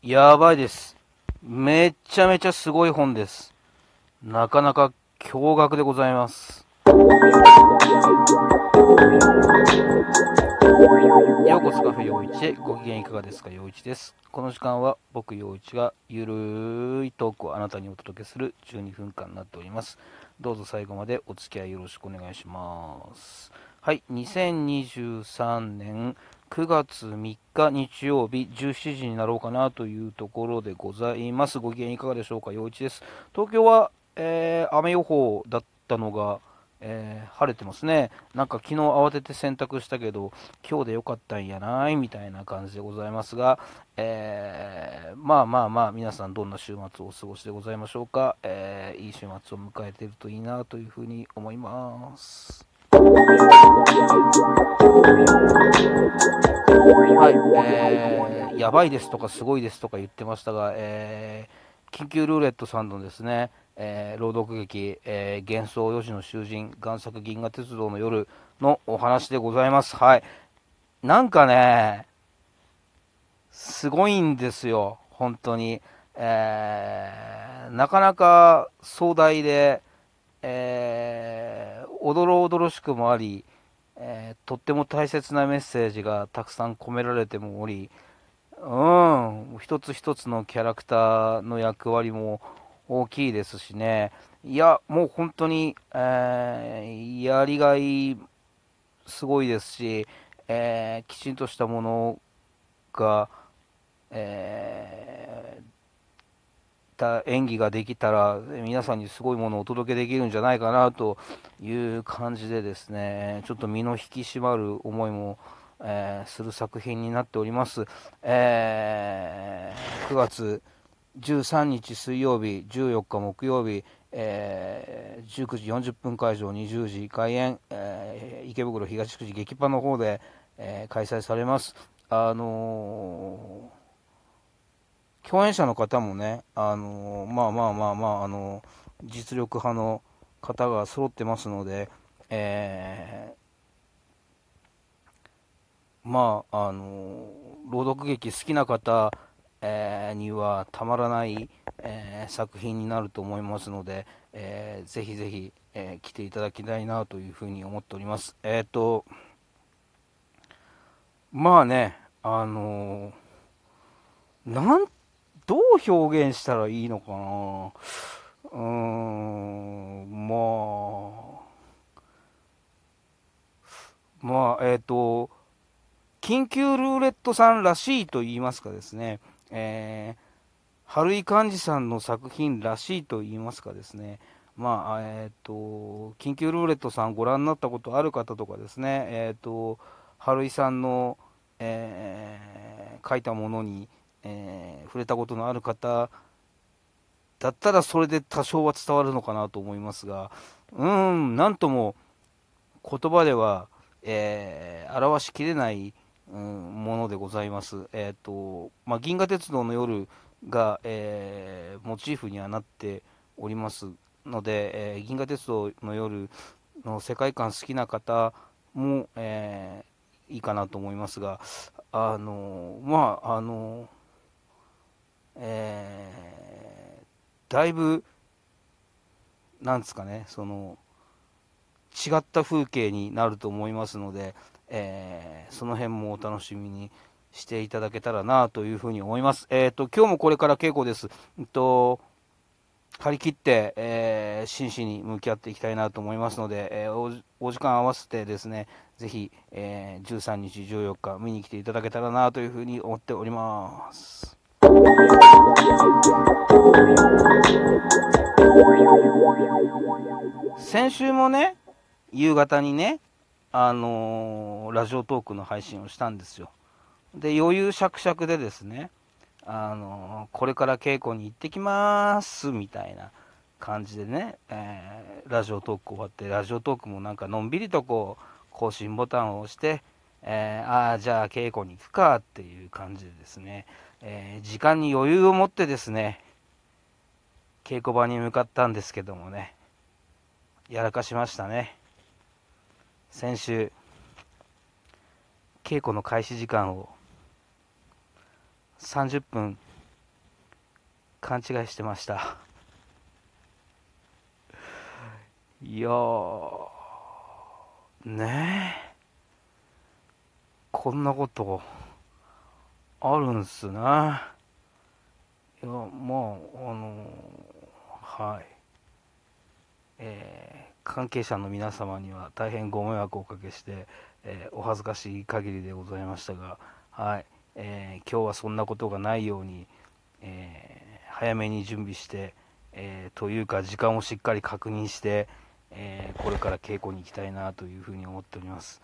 やばいです。めちゃめちゃすごい本です。なかなか驚愕でございます。ようこそカフェ陽一へご機嫌いかがですか？陽一です。この時間は僕陽一がゆるいトークをあなたにお届けする12分間になっております。どうぞ最後までお付き合いよろしくお願いします。はい、2023年9月3日日曜日17時になろうかなというところでございます。ご機嫌いかがでしょうか陽一です。東京は、えー雨予報だったのが、えー晴れてますね。なんか昨日慌てて洗濯したけど、今日でよかったんやないみたいな感じでございますが、えーまあまあまあ、皆さんどんな週末をお過ごしでございましょうか。えーいい週末を迎えているといいなというふうに思います。はい、えーやばいですとかすごいですとか言ってましたが、えー緊急ルーレットさんのですね、えー朗読劇、えー幻想吉野囚人、贋作銀河鉄道の夜のお話でございます。はい。なんかね、すごいんですよ、本当に。えーなかなか壮大で、えーおどろおどろしくもあり、えーとっても大切なメッセージがたくさん込められてもおり、うん、一つ一つのキャラクターの役割も大きいですしね、いや、もう本当に、えーやりがいすごいですし、えーきちんとしたものが、えーた演技ができたら、皆さんにすごいものをお届けできるんじゃないかなという感じでですね、ちょっと身の引き締まる思いも、えーする作品になっております。えー9月13日水曜日、14日木曜日、えー19時40分会場、20時開演、えー池袋東口劇場の方で、え開催されます。あの共演者の方もね、あのーまあまあまあまあ、あのー実力派の方が揃ってますので、えーまあ、あの朗読劇好きな方、えーにはたまらない、えー作品になると思いますので、えーぜひぜひ、えー来ていただきたいなというふうに思っております。えっ、と、まあね、あのなん、どう表現したらいいのかな？うーん、まあ、まあ、えっ、と、緊急ルーレットさんらしいと言いますかですね、えー、春井寛治さんの作品らしいと言いますかですね、まあ、えっ、と、緊急ルーレットさんご覧になったことある方とかですね、えっ、と、春井さんの、えー書いたものに、えー触れたことのある方だったらそれで多少は伝わるのかなと思いますが、うーん、なんとも言葉では、えー表しきれない、うんものでございます。えっ、と、まあ、銀河鉄道の夜が、えーモチーフにはなっておりますので、え銀河鉄道の夜の世界観好きな方も、えいいかなと思いますが、あのまあ、あのえーだいぶ、なんですかね、その、違った風景になると思いますので、えーその辺もお楽しみにしていただけたらなというふうに思います。えっ、と、今日もこれから稽古です。うんと、張り切って、えー真摯に向き合っていきたいなと思いますので、えーおお時間合わせてですね、ぜひ、えー13日、14日見に来ていただけたらなというふうに思っております。先週もね、夕方にね、あのーラジオトークの配信をしたんですよ。で、余裕しゃくしゃくでですね、あのこれから稽古に行ってきまーすみたいな感じでね、えーラジオトーク終わってラジオトークもなんかのんびりとこう更新ボタンを押して、えーああじゃあ稽古に行くかっていう感じでですね、えー時間に余裕を持ってですね稽古場に向かったんですけどもねやらかしましたね先週稽古の開始時間を30分勘違いしてました。いや、ねえ。こんなことをあるんすね。いや、まあ、あの、はい。えー、関係者の皆様には大変ご迷惑をおかけして、えー、お恥ずかしい限りでございましたが、はい。えー、今日はそんなことがないように、え早めに準備して、えというか時間をしっかり確認して、えこれから稽古に行きたいなというふうに思っております。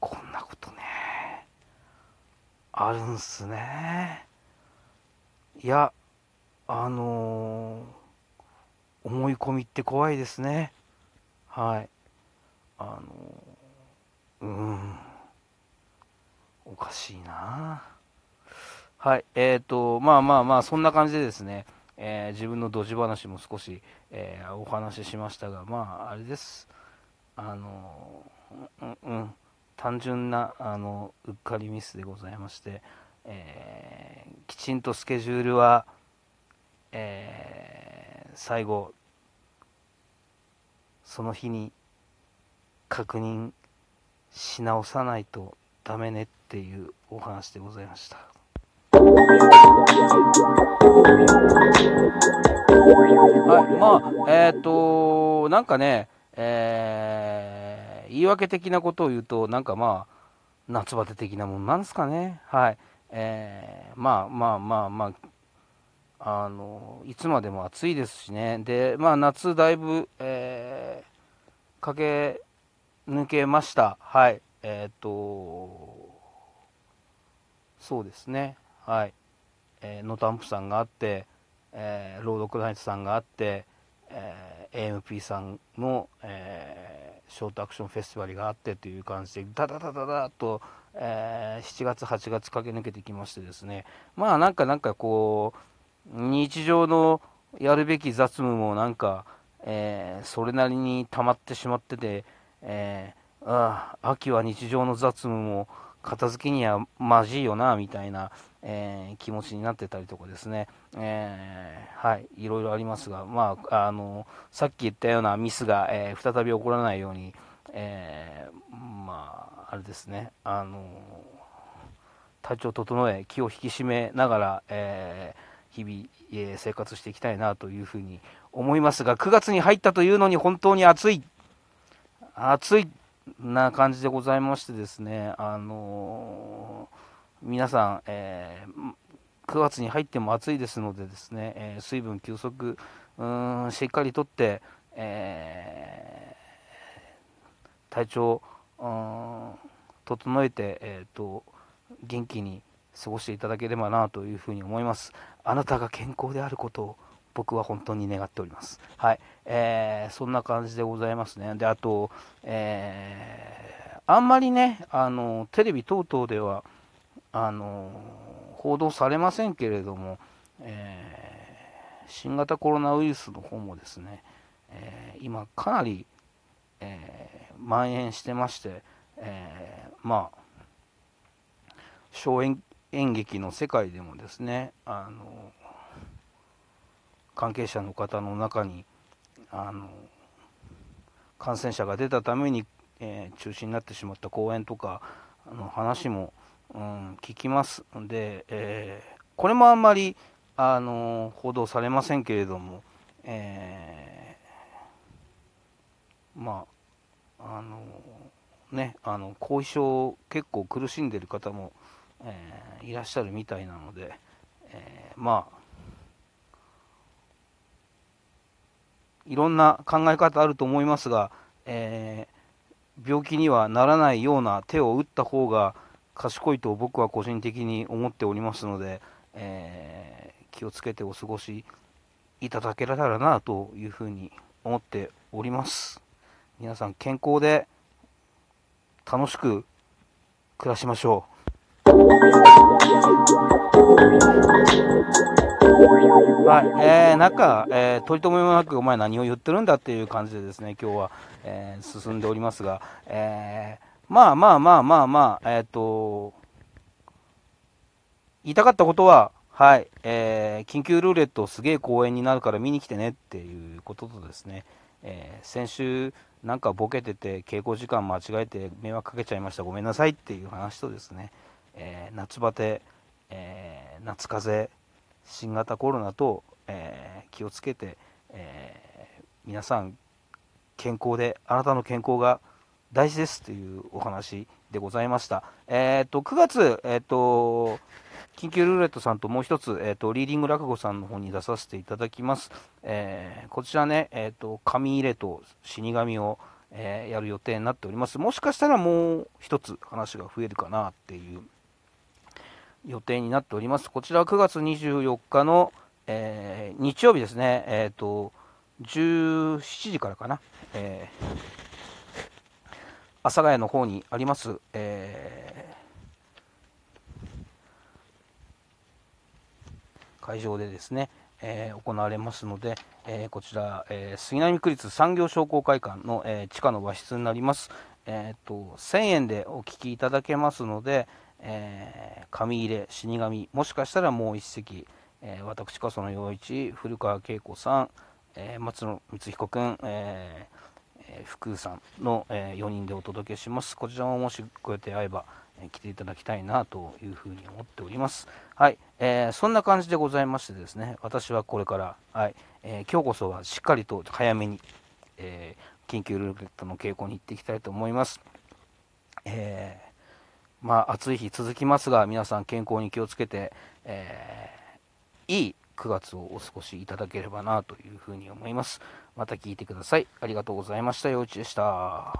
こんなことね。あるんすね。いや、あのー、思い込みって怖いですね。はい。あのー、うん。おかしいなはい。えっ、ー、と、まあまあまあ、そんな感じでですね、え自分のドジ話も少し、えお話ししましたが、まあ、あれです。あのうん、うん。単純なあのうっかりミスでございまして、えー、きちんとスケジュールは、えー、最後その日に確認し直さないとダメねっていうお話でございました。はい、まあ、えっ、ー、と、なんかね、えー言い訳的なことを言うと、なんかまあ、夏バテ的なもんなんですかね。はい。えー、まあまあまあまあ、あの、いつまでも暑いですしね。で、まあ夏だいぶ、えー、駆け抜けました。はい。えっ、と、そうですね。はい。えー、ノタンプさんがあって、えー、ロードクライトさんがあって、えー、AMP さんの、えーショートアクションフェスティバルがあってという感じでダダダダダと、えー、7月8月駆け抜けてきましてですね。まあなんかなんかこう日常のやるべき雑務もなんか、えー、それなりに溜まってしまってて、えー、ああ秋は日常の雑務も片付けにはまじいよなみたいな、えー、気持ちになってたりとかですね、えー、はい、いろいろありますが、まあ、あのさっき言ったようなミスが、えー、再び起こらないように、えまあ、あれですね、あの体調を整え、気を引き締めながら、え日々、え生活していきたいなというふうに思いますが、9月に入ったというのに本当に暑い、暑いな感じでございましてですね、あのー、皆さん、えー、9月に入っても暑いですのでですね、えー、水分休息うんしっかりとって、え体調整えて、えーと、元気に過ごしていただければなというふうに思います。あなたが健康であることを僕は本当に願っております。はい。えー、そんな感じでございますね。で、あと、えー、あんまりね、あの、テレビ等々では、あの、報道されませんけれども、えー、新型コロナウイルスの方もですね、え今かなり、え蔓延してまして、えまあ、小演劇の世界でもですね、あの、関係者の方の中にあの感染者が出たために、え、中止になってしまった公演とかの話も、うん、聞きます。で、えー、これもあんまりあの報道されませんけれども、えー、まああのねあの後遺症結構苦しんでる方も、えいらっしゃるみたいなので、えまあいろんな考え方あると思いますが、えー、病気にはならないような手を打った方が賢いと僕は個人的に思っておりますので、えー、気をつけてお過ごしいただけたらなというふうに思っております。皆さん健康で楽しく暮らしましょう。はい、えー、なんか、えー、取り留めもなく、お前何を言ってるんだっていう感じでですね、今日は、えー、進んでおりますが、えー、まあまあまあまあまあ、えっ、ー、と、言いたかったことは、はい、えー、緊急ルーレットすげえ公演になるから見に来てねっていうこととですね、えー、先週なんかボケてて稽古時間間違えて迷惑かけちゃいました。ごめんなさいっていう話とですね、えー、夏バテ、えー、夏風邪新型コロナと、えー、気をつけて、え皆さん健康であなたの健康が大事ですというお話でございました。えっ、と9月、えっ、と緊急ルーレットさんともう一つ、えーと、リーディング落語さんの方に出させていただきます。え、こちらね、えーと、紙入れと死神を、え、やる予定になっております。もしかしたらもう一つ話が増えるかなっていう予定になっております。こちらは9月24日の、え、日曜日ですね、えーと、17時からかな、え阿佐ヶ谷の方にあります、えー会場でですね、えー、行われますので、えー、こちら、えー、杉並区立産業商工会館の、え地下の和室になります。えーと、1000円でお聞きいただけますので、え紙入れ、死神、もしかしたらもう一席、え私、笠野陽一、古川恵子さん、え松野光彦君、ええ福さんの、え4人でお届けします。こちらももしご予定合えば、え来ていただきたいなというふうに思っております。はい、えー、そんな感じでございましてですね、私はこれから、はい、えー、今日こそはしっかりと早めに、えー、緊急ルーレットの傾向に行っていきたいと思います。えー、まあ、暑い日続きますが、皆さん健康に気をつけて、えいい9月をお過ごしいただければなというふうに思います。また聞いてください。ありがとうございました。ようちでした。